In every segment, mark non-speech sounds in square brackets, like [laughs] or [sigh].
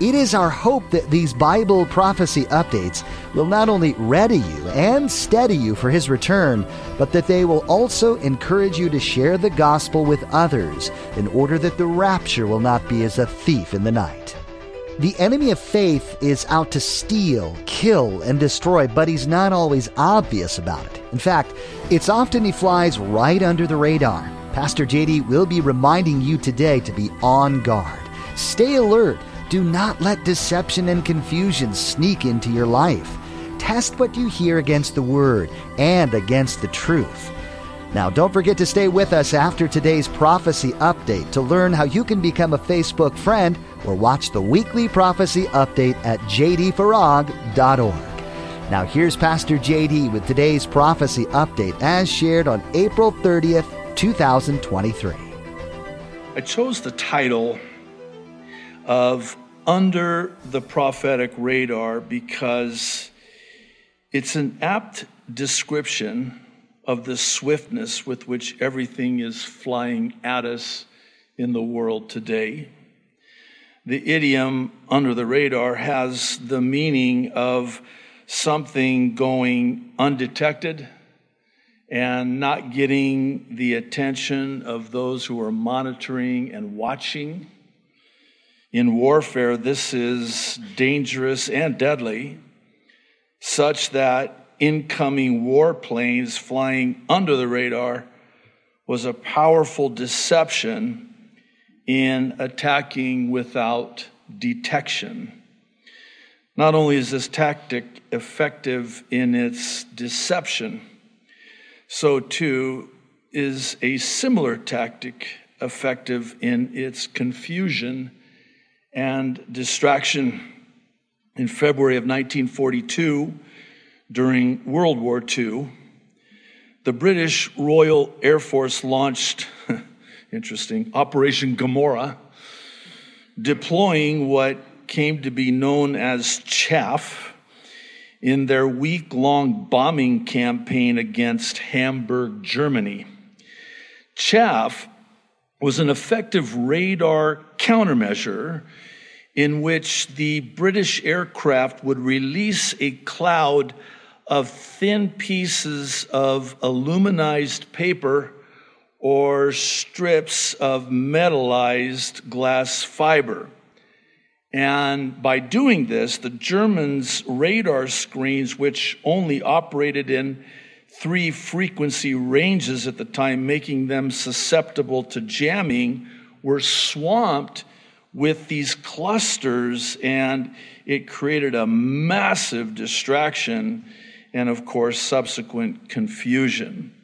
It is our hope that these Bible prophecy updates will not only ready you and steady you for His return, but that they will also encourage you to share the gospel with others in order that the rapture will not be as a thief in the night. The enemy of faith is out to steal, kill, and destroy, but he's not always obvious about it. In fact, it's often he flies right under the radar. Pastor JD will be reminding you today to be on guard. Stay alert do not let deception and confusion sneak into your life. Test what you hear against the Word and against the truth. Now, don't forget to stay with us after today's prophecy update to learn how you can become a Facebook friend or watch the weekly prophecy update at jdfarag.org. Now, here's Pastor JD with today's prophecy update as shared on April 30th, 2023. I chose the title of under the prophetic radar because it's an apt description of the swiftness with which everything is flying at us in the world today. The idiom under the radar has the meaning of something going undetected and not getting the attention of those who are monitoring and watching in warfare, this is dangerous and deadly, such that incoming warplanes flying under the radar was a powerful deception in attacking without detection. Not only is this tactic effective in its deception, so too is a similar tactic effective in its confusion and distraction. In February of 1942, during World War II, the British Royal Air Force launched, [laughs] interesting, Operation Gomorrah, deploying what came to be known as chaff in their week long bombing campaign against Hamburg, Germany. Chaff was an effective radar countermeasure in which the British aircraft would release a cloud of thin pieces of aluminized paper or strips of metallized glass fiber. And by doing this, the Germans' radar screens, which only operated in three frequency ranges at the time, making them susceptible to jamming, were swamped with these clusters, and it created a massive distraction and, of course, subsequent confusion.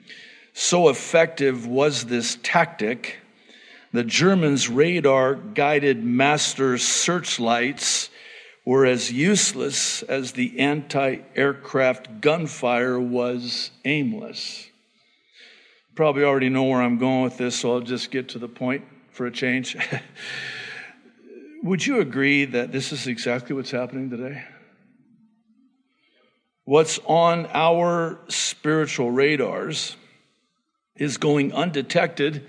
So effective was this tactic. The Germans' radar guided master searchlights were as useless as the anti aircraft gunfire was aimless. Probably already know where I'm going with this, so I'll just get to the point for a change. [laughs] Would you agree that this is exactly what's happening today? What's on our spiritual radars is going undetected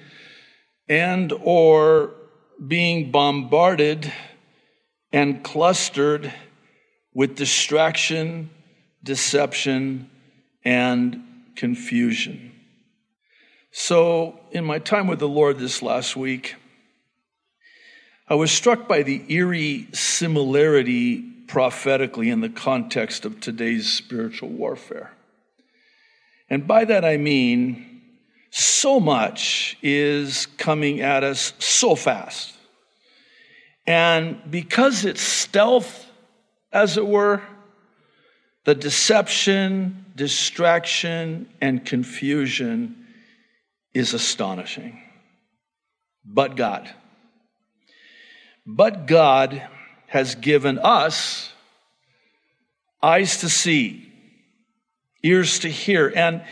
and or being bombarded and clustered with distraction, deception, and confusion. So, in my time with the Lord this last week, I was struck by the eerie similarity prophetically in the context of today's spiritual warfare. And by that I mean, so much is coming at us so fast. And because it's stealth, as it were, the deception, distraction, and confusion is astonishing. But God. But God has given us eyes to see, ears to hear. And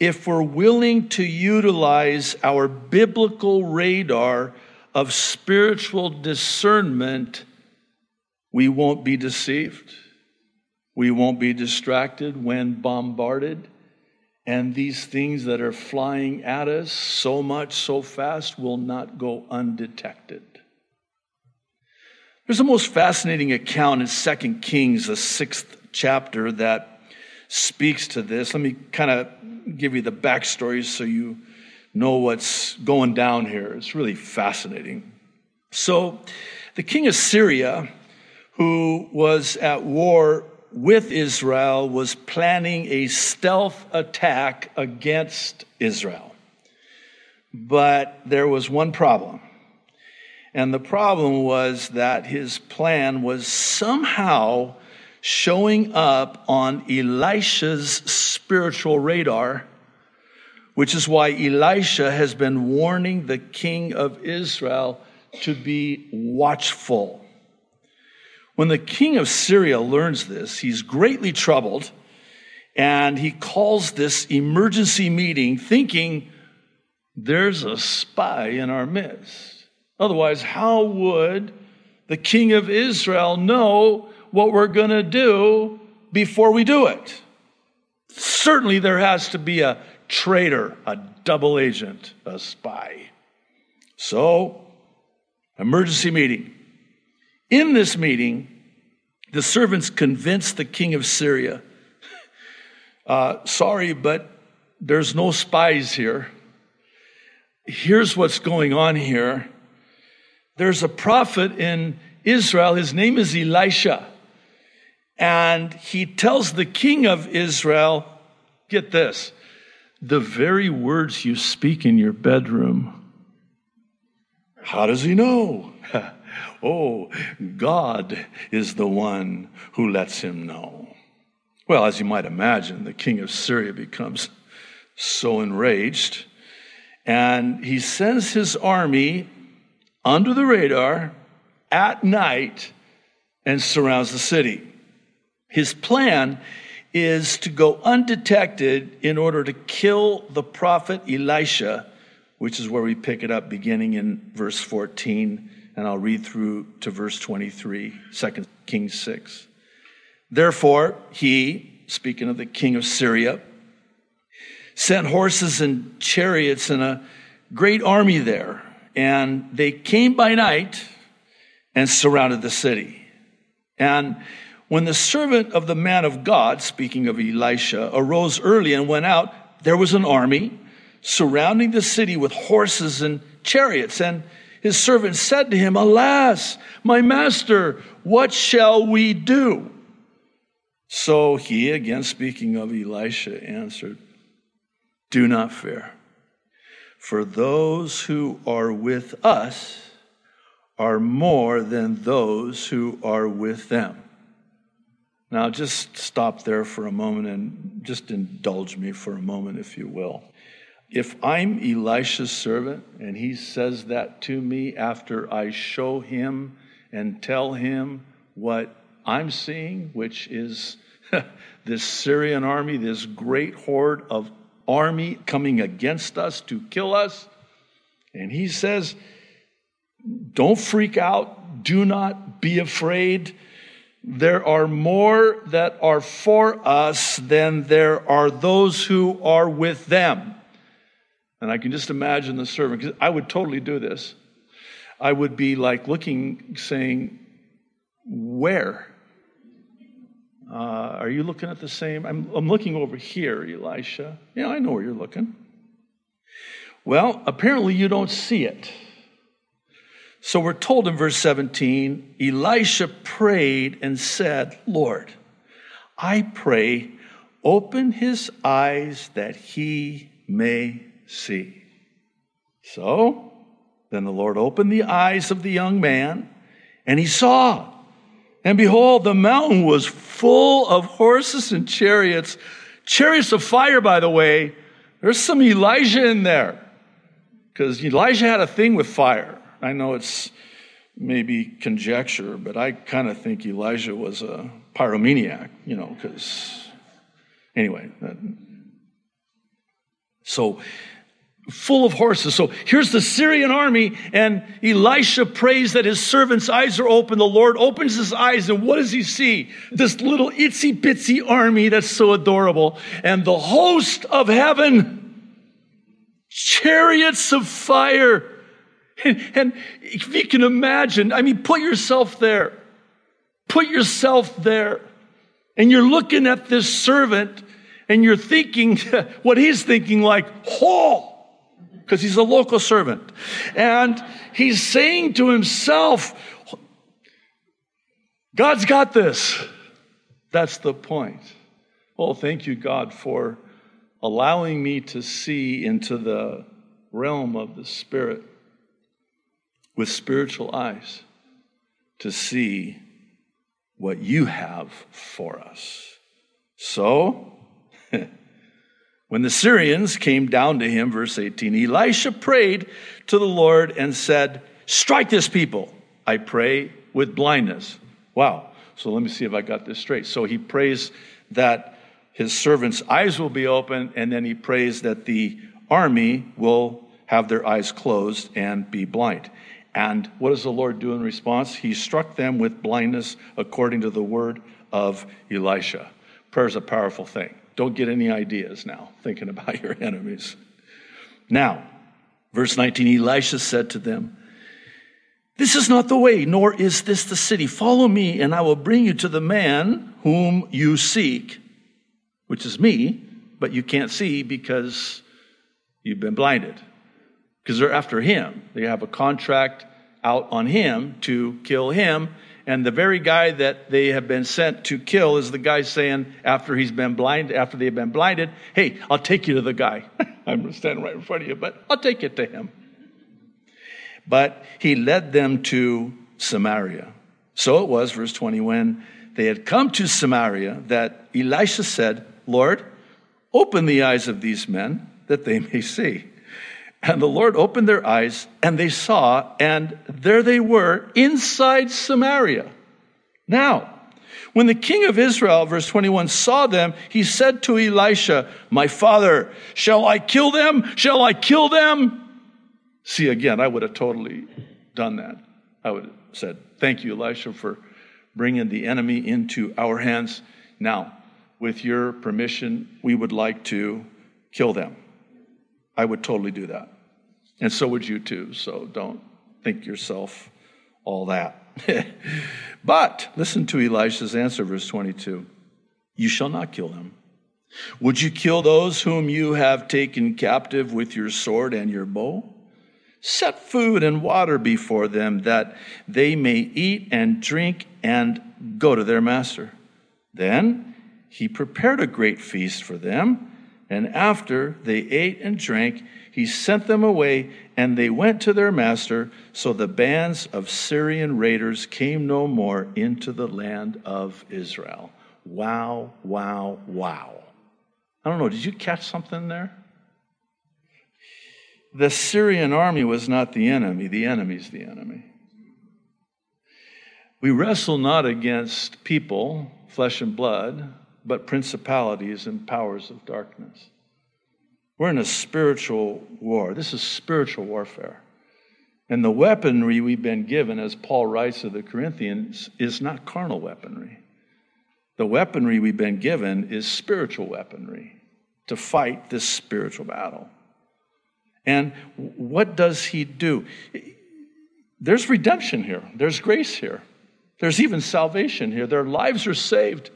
if we're willing to utilize our biblical radar of spiritual discernment, we won't be deceived. We won't be distracted when bombarded. And these things that are flying at us so much, so fast, will not go undetected. There's a most fascinating account in 2 Kings, the sixth chapter, that speaks to this. Let me kind of give you the backstory so you know what's going down here. It's really fascinating. So, the king of Syria, who was at war with Israel, was planning a stealth attack against Israel. But there was one problem. And the problem was that his plan was somehow showing up on Elisha's spiritual radar which is why Elisha has been warning the king of Israel to be watchful. When the king of Syria learns this, he's greatly troubled and he calls this emergency meeting thinking there's a spy in our midst. Otherwise, how would the king of Israel know what we're going to do before we do it? Certainly, there has to be a traitor, a double agent, a spy. So, emergency meeting. In this meeting, the servants convinced the king of Syria [laughs] uh, sorry, but there's no spies here. Here's what's going on here. There's a prophet in Israel. His name is Elisha. And he tells the king of Israel, get this, the very words you speak in your bedroom. How does he know? [laughs] oh, God is the one who lets him know. Well, as you might imagine, the king of Syria becomes so enraged, and he sends his army under the radar at night and surrounds the city. His plan is to go undetected in order to kill the prophet Elisha, which is where we pick it up beginning in verse 14, and I'll read through to verse 23, 2 Kings 6. Therefore, he, speaking of the king of Syria, sent horses and chariots and a great army there, and they came by night and surrounded the city. And when the servant of the man of God, speaking of Elisha, arose early and went out, there was an army surrounding the city with horses and chariots. And his servant said to him, Alas, my master, what shall we do? So he, again speaking of Elisha, answered, Do not fear, for those who are with us are more than those who are with them. Now, just stop there for a moment and just indulge me for a moment, if you will. If I'm Elisha's servant and he says that to me after I show him and tell him what I'm seeing, which is [laughs] this Syrian army, this great horde of army coming against us to kill us, and he says, Don't freak out, do not be afraid there are more that are for us than there are those who are with them. And I can just imagine the servant, because I would totally do this. I would be like looking, saying, Where? Uh, are you looking at the same? I'm, I'm looking over here, Elisha. Yeah, I know where you're looking. Well, apparently you don't see it. So we're told in verse 17 Elisha prayed and said, Lord, I pray, open his eyes that he may see. So then the Lord opened the eyes of the young man, and he saw. And behold, the mountain was full of horses and chariots, chariots of fire, by the way. There's some Elijah in there because Elijah had a thing with fire. I know it's maybe conjecture, but I kind of think Elijah was a pyromaniac, you know, because anyway. So full of horses. So here's the Syrian army, and Elisha prays that his servant's eyes are open. The Lord opens his eyes, and what does he see? This little itsy bitsy army that's so adorable, and the host of heaven, chariots of fire. And, and if you can imagine, I mean, put yourself there. Put yourself there. And you're looking at this servant and you're thinking [laughs] what he's thinking like, oh, because he's a local servant. And he's saying to himself, God's got this. That's the point. Well, thank you, God, for allowing me to see into the realm of the Spirit with spiritual eyes to see what you have for us. So, [laughs] When the Syrians came down to him, verse 18, Elisha prayed to the Lord and said, Strike this people, I pray, with blindness. Wow. So let me see if I got this straight. So he prays that his servants' eyes will be open, and then he prays that the army will have their eyes closed and be blind. And what does the Lord do in response? He struck them with blindness according to the word of Elisha. Prayer is a powerful thing. Don't get any ideas now thinking [laughs] about your enemies. Now, verse 19 Elisha said to them, This is not the way, nor is this the city. Follow me, and I will bring you to the man whom you seek, which is me, but you can't see because you've been blinded. Because they're after him. They have a contract out on him to kill him and the very guy that they have been sent to kill is the guy saying, after he's been blind, after they've been blinded, hey, I'll take you to the guy. [laughs] I'm standing right in front of you, but I'll take it to him. But he led them to Samaria. So it was, verse 20, when they had come to Samaria, that Elisha said, Lord, open the eyes of these men that they may see. And the Lord opened their eyes, and they saw, and there they were inside Samaria. Now, when the king of Israel, verse 21, saw them, he said to Elisha, My father, shall I kill them? Shall I kill them? See, again, I would have totally done that. I would have said, Thank you, Elisha, for bringing the enemy into our hands. Now, with your permission, we would like to kill them. I would totally do that. And so would you too, so don't think yourself all that. [laughs] but listen to Elisha's answer, verse 22 You shall not kill them. Would you kill those whom you have taken captive with your sword and your bow? Set food and water before them that they may eat and drink and go to their master. Then he prepared a great feast for them and after they ate and drank, he sent them away, and they went to their master. So the bands of Syrian raiders came no more into the land of Israel. Wow, wow, wow. I don't know, did you catch something there? The Syrian army was not the enemy, the enemy's the enemy. We wrestle not against people, flesh and blood, but principalities and powers of darkness. We're in a spiritual war. This is spiritual warfare. And the weaponry we've been given, as Paul writes to the Corinthians, is not carnal weaponry. The weaponry we've been given is spiritual weaponry to fight this spiritual battle. And what does he do? There's redemption here, there's grace here, there's even salvation here. Their lives are saved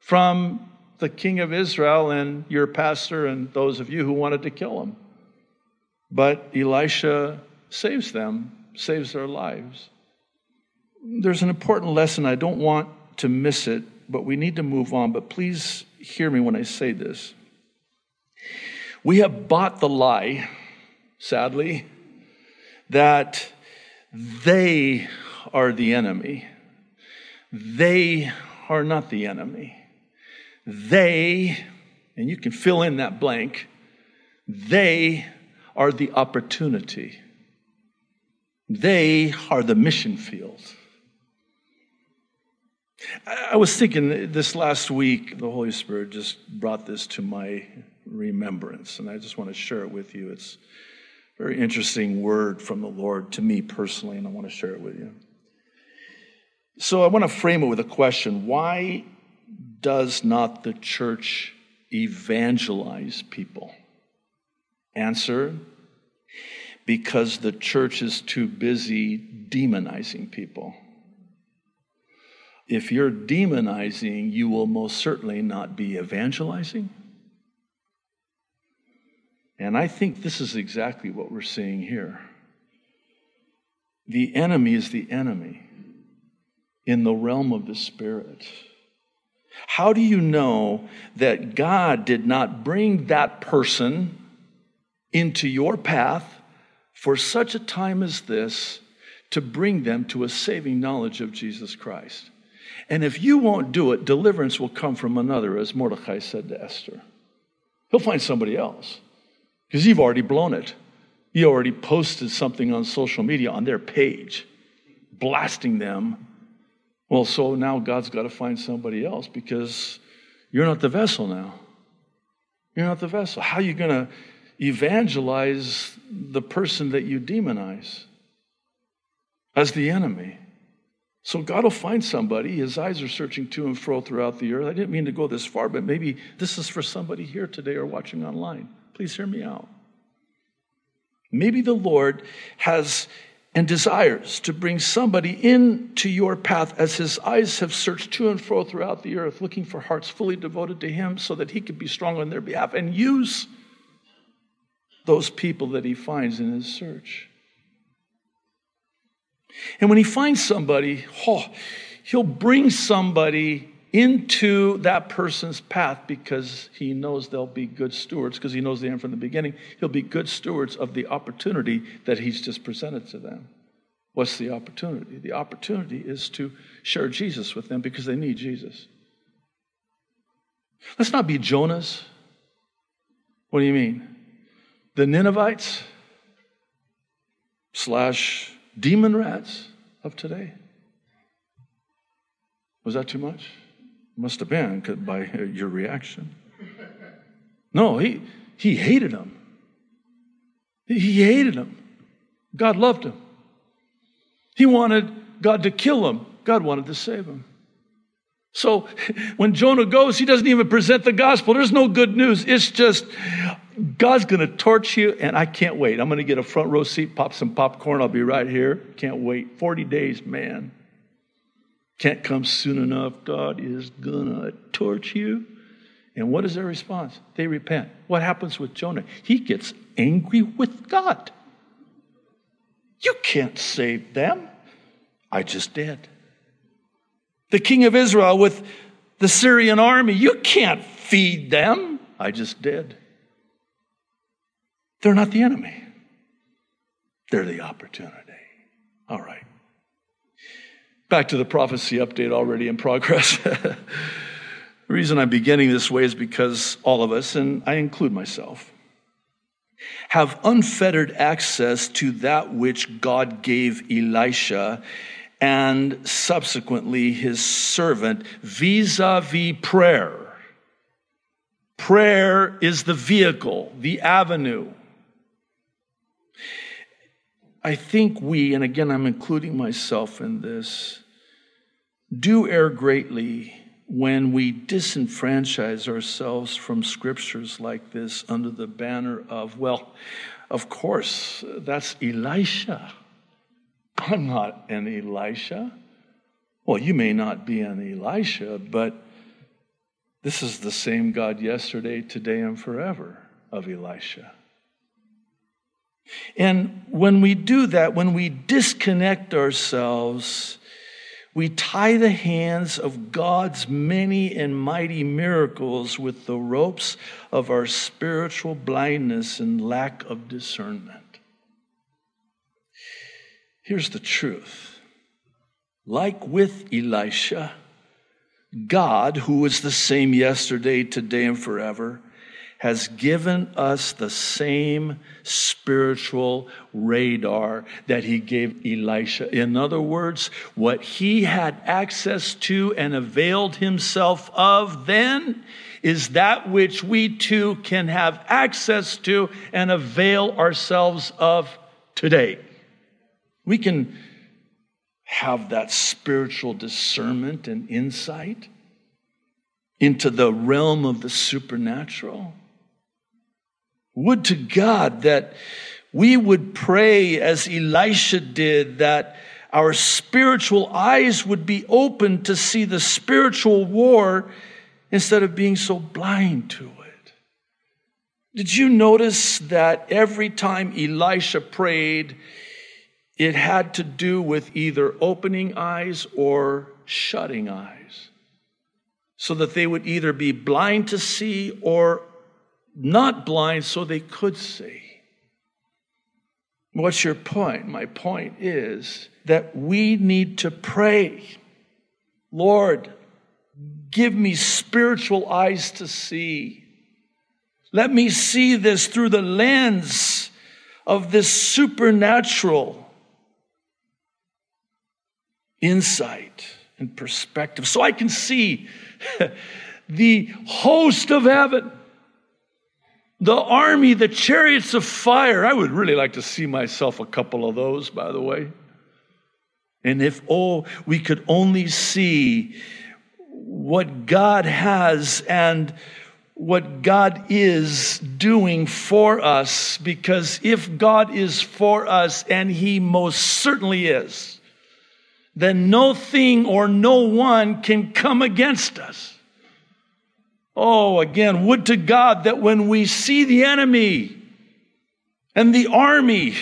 from the king of Israel and your pastor and those of you who wanted to kill him. But Elisha saves them, saves their lives. There's an important lesson. I don't want to miss it, but we need to move on. But please hear me when I say this. We have bought the lie, sadly, that they are the enemy. They are not the enemy. They, and you can fill in that blank, they are the opportunity. They are the mission field. I was thinking this last week, the Holy Spirit just brought this to my remembrance, and I just want to share it with you. It's a very interesting word from the Lord to me personally, and I want to share it with you. So I want to frame it with a question Why does not the church evangelize people? Answer because the church is too busy demonizing people. If you're demonizing, you will most certainly not be evangelizing. And I think this is exactly what we're seeing here. The enemy is the enemy in the realm of the Spirit. How do you know that God did not bring that person into your path for such a time as this to bring them to a saving knowledge of Jesus Christ? And if you won't do it, deliverance will come from another, as Mordecai said to Esther. He'll find somebody else because you've already blown it. You already posted something on social media on their page, blasting them well, so now God's got to find somebody else because you're not the vessel now. You're not the vessel. How are you going to evangelize the person that you demonize as the enemy? So God will find somebody. His eyes are searching to and fro throughout the earth. I didn't mean to go this far, but maybe this is for somebody here today or watching online. Please hear me out. Maybe the Lord has and desires to bring somebody into your path as his eyes have searched to and fro throughout the earth, looking for hearts fully devoted to him so that he could be strong on their behalf and use those people that he finds in his search. And when he finds somebody, oh, he'll bring somebody into that person's path because he knows they'll be good stewards, because he knows the end from the beginning. He'll be good stewards of the opportunity that he's just presented to them. What's the opportunity? The opportunity is to share Jesus with them because they need Jesus. Let's not be Jonahs. What do you mean? The Ninevites slash demon rats of today. Was that too much? Must have been by uh, your reaction. [laughs] No, he, he hated him. He hated him. God loved him. He wanted God to kill him. God wanted to save him. So [laughs] when Jonah goes, he doesn't even present the gospel. There's no good news. It's just God's going to torch you, and I can't wait. I'm going to get a front row seat, pop some popcorn. I'll be right here. Can't wait. 40 days, man. Can't come soon enough. God is gonna torch you. And what is their response? They repent. What happens with Jonah? He gets angry with God. You can't save them. I just did. The king of Israel with the Syrian army, you can't feed them. I just did. They're not the enemy, they're the opportunity. All right. Back to the prophecy update already in progress. [laughs] the reason I'm beginning this way is because all of us, and I include myself, have unfettered access to that which God gave Elisha and subsequently his servant vis a vis prayer. Prayer is the vehicle, the avenue. I think we, and again, I'm including myself in this, do err greatly when we disenfranchise ourselves from scriptures like this under the banner of, well, of course, that's Elisha. I'm not an Elisha. Well, you may not be an Elisha, but this is the same God yesterday, today, and forever of Elisha. And when we do that, when we disconnect ourselves, we tie the hands of God's many and mighty miracles with the ropes of our spiritual blindness and lack of discernment. Here's the truth like with Elisha, God, who is the same yesterday, today, and forever, has given us the same spiritual radar that he gave Elisha. In other words, what he had access to and availed himself of then is that which we too can have access to and avail ourselves of today. We can have that spiritual discernment and insight into the realm of the supernatural. Would to God that we would pray as Elisha did, that our spiritual eyes would be open to see the spiritual war instead of being so blind to it. Did you notice that every time Elisha prayed, it had to do with either opening eyes or shutting eyes? So that they would either be blind to see or not blind so they could see. What's your point? My point is that we need to pray. Lord, give me spiritual eyes to see. Let me see this through the lens of this supernatural insight and perspective so I can see [laughs] the host of heaven the army, the chariots of fire. I would really like to see myself a couple of those, by the way. And if, oh, we could only see what God has and what God is doing for us, because if God is for us, and He most certainly is, then no thing or no one can come against us. Oh, again, would to God that when we see the enemy and the army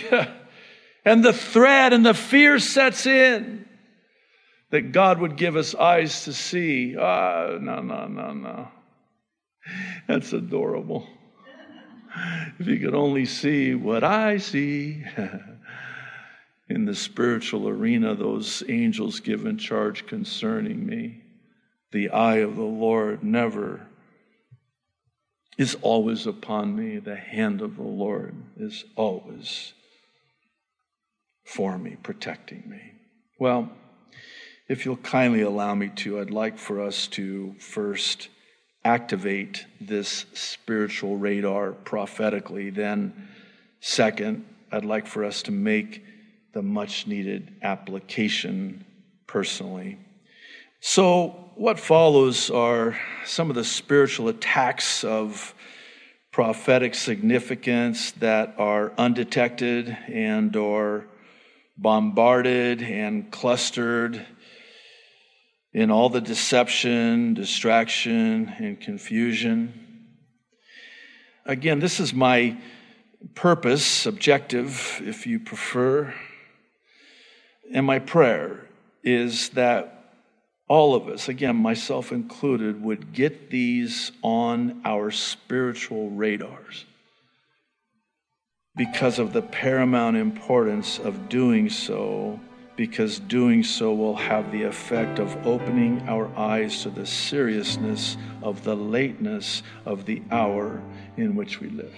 [laughs] and the threat and the fear sets in, that God would give us eyes to see. Ah, no, no, no, no. That's adorable. If you could only see what I see [laughs] in the spiritual arena, those angels given charge concerning me. The eye of the Lord never is always upon me. The hand of the Lord is always for me, protecting me. Well, if you'll kindly allow me to, I'd like for us to first activate this spiritual radar prophetically. Then, second, I'd like for us to make the much needed application personally. So, what follows are some of the spiritual attacks of prophetic significance that are undetected and are bombarded and clustered in all the deception, distraction, and confusion. Again, this is my purpose, objective, if you prefer, and my prayer is that all of us, again, myself included, would get these on our spiritual radars because of the paramount importance of doing so, because doing so will have the effect of opening our eyes to the seriousness of the lateness of the hour in which we live.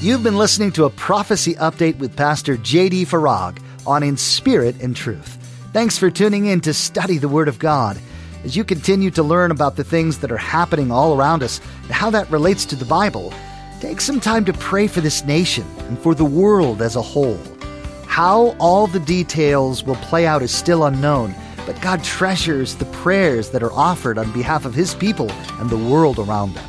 You've been listening to a prophecy update with Pastor J.D. Farag on In Spirit and Truth. Thanks for tuning in to study the Word of God. As you continue to learn about the things that are happening all around us and how that relates to the Bible, take some time to pray for this nation and for the world as a whole. How all the details will play out is still unknown, but God treasures the prayers that are offered on behalf of His people and the world around them.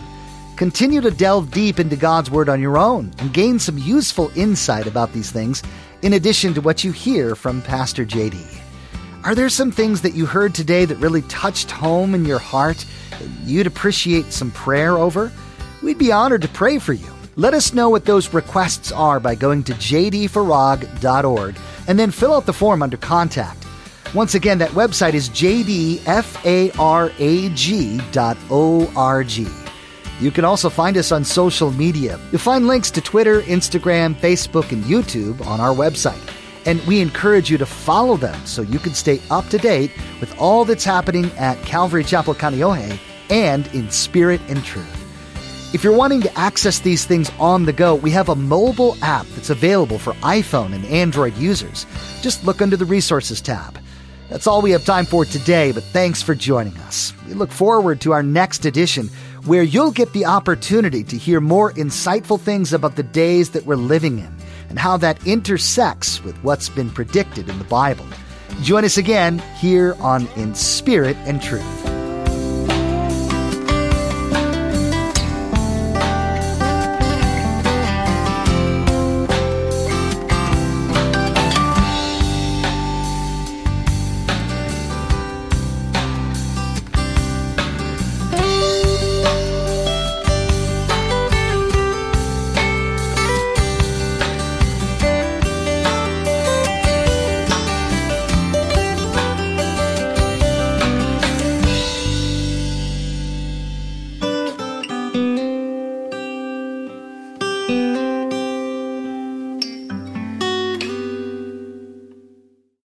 Continue to delve deep into God's Word on your own and gain some useful insight about these things in addition to what you hear from Pastor JD. Are there some things that you heard today that really touched home in your heart that you'd appreciate some prayer over? We'd be honored to pray for you. Let us know what those requests are by going to jdfarag.org and then fill out the form under contact. Once again, that website is jdfarag.org. You can also find us on social media. You'll find links to Twitter, Instagram, Facebook, and YouTube on our website and we encourage you to follow them so you can stay up to date with all that's happening at Calvary Chapel Kaneohe and in spirit and truth. If you're wanting to access these things on the go, we have a mobile app that's available for iPhone and Android users. Just look under the Resources tab. That's all we have time for today, but thanks for joining us. We look forward to our next edition where you'll get the opportunity to hear more insightful things about the days that we're living in and how that intersects with what's been predicted in the Bible. Join us again here on In Spirit and Truth.